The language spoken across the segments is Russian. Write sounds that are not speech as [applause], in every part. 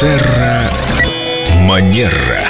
Терра Манера.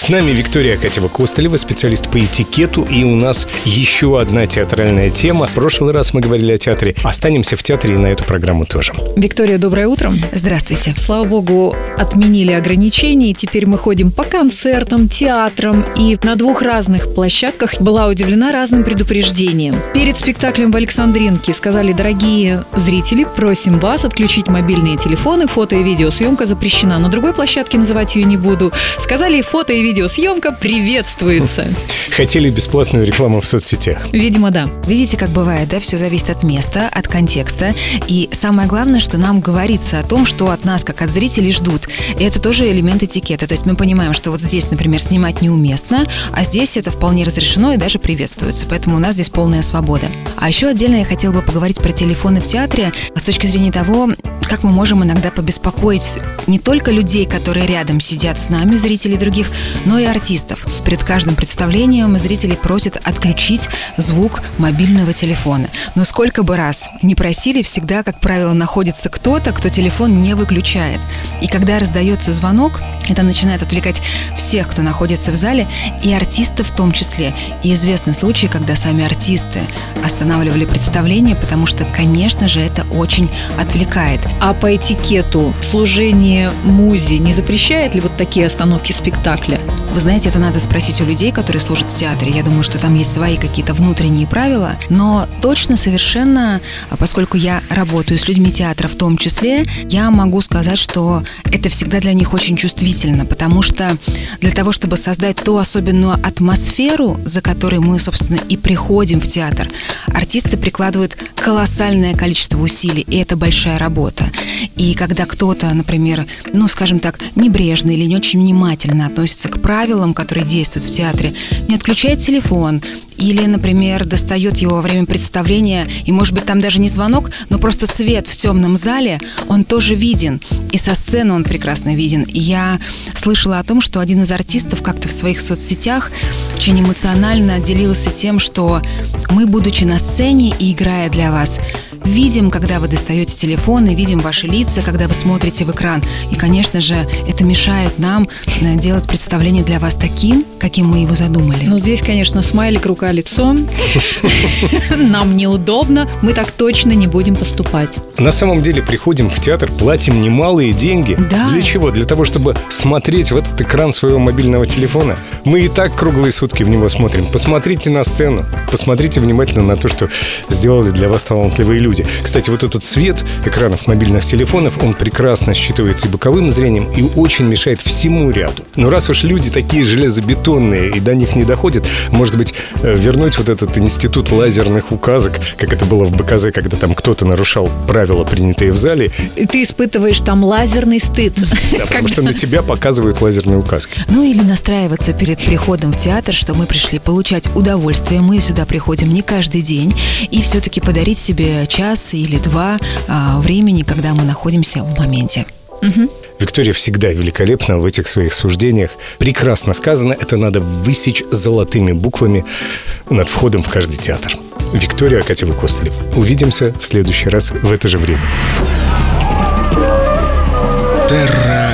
С нами Виктория Катева-Костылева, специалист по этикету, и у нас еще одна театральная тема. В прошлый раз мы говорили о театре. Останемся в театре и на эту программу тоже. Виктория, доброе утро. Здравствуйте. Слава богу, отменили ограничения, и теперь мы ходим по концертам, театрам, и на двух разных площадках была удивлена разным предупреждением. Перед спектаклем в Александринке сказали, дорогие зрители, просим вас отключить мобильные телефоны, фото и видеосъемка запрещена. На другой площадке называть ее не буду. Сказали, фото и видеосъемка приветствуется. Хотели бесплатную рекламу в соцсетях? Видимо, да. Видите, как бывает, да? Все зависит от места, от контекста. И самое главное, что нам говорится о том, что от нас, как от зрителей, ждут. И это тоже элемент этикета. То есть мы понимаем, что вот здесь, например, снимать неуместно, а здесь это вполне разрешено и даже приветствуется. Поэтому у нас здесь полная свобода. А еще отдельно я хотела бы поговорить про телефоны в театре с точки зрения того, как мы можем иногда побеспокоить не только людей, которые рядом сидят с нами, зрителей других, но и артистов. Перед каждым представлением зрители просят отключить звук мобильного телефона. Но сколько бы раз не просили, всегда, как правило, находится кто-то, кто телефон не выключает. И когда раздается звонок, это начинает отвлекать всех, кто находится в зале, и артистов в том числе. И известны случаи, когда сами артисты останавливали представление, потому что, конечно же, это очень отвлекает. А по этикету служение музе не запрещает ли вот такие остановки спектакля? Вы знаете, это надо спросить у людей, которые служат в театре. Я думаю, что там есть свои какие-то внутренние правила, но точно совершенно, а поскольку я работаю с людьми театра в том числе, я могу сказать, что это всегда для них очень чувствительно, потому что для того, чтобы создать ту особенную атмосферу, за которой мы, собственно, и приходим в театр, артисты прикладывают колоссальное количество усилий, и это большая работа. И когда кто-то, например, ну, скажем так, небрежно или не очень внимательно относится к правилам, которые действуют в театре, не отключает телефон, или, например, достает его во время представления, и, может быть, там даже не звонок, но просто свет в темном зале, он тоже виден. И со сцены он прекрасно виден. И я слышала о том, что один из артистов как-то в своих соцсетях очень эмоционально делился тем, что мы, будучи на сцене и играя для вас, видим, когда вы достаете телефон, и видим ваши лица, когда вы смотрите в экран. И, конечно же, это мешает нам э, делать представление для вас таким, каким мы его задумали. Ну, здесь, конечно, смайлик, рука, лицо. [laughs] Нам неудобно, мы так точно не будем поступать. На самом деле приходим в театр, платим немалые деньги. Да. Для чего? Для того, чтобы смотреть в этот экран своего мобильного телефона. Мы и так круглые сутки в него смотрим. Посмотрите на сцену. Посмотрите внимательно на то, что сделали для вас талантливые люди. Кстати, вот этот свет экранов мобильных телефонов, он прекрасно считывается и боковым зрением, и очень мешает всему ряду. Но раз уж люди такие железобетонные и до них не доходят, может быть, э, вернуть вот этот институт лазерных указок, как это было в БКЗ, когда там кто-то нарушал правила, принятые в зале. И ты испытываешь там лазерный стыд. Да, потому [laughs] что на тебя показывают лазерные указки. Ну или настраиваться перед приходом в театр, что мы пришли получать удовольствие, мы сюда приходим не каждый день, и все-таки подарить себе час или два а, времени, когда мы находимся в моменте. Виктория всегда великолепна в этих своих суждениях. Прекрасно сказано, это надо высечь золотыми буквами над входом в каждый театр. Виктория Акатьева Костылев. Увидимся в следующий раз в это же время. Терра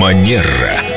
Манера.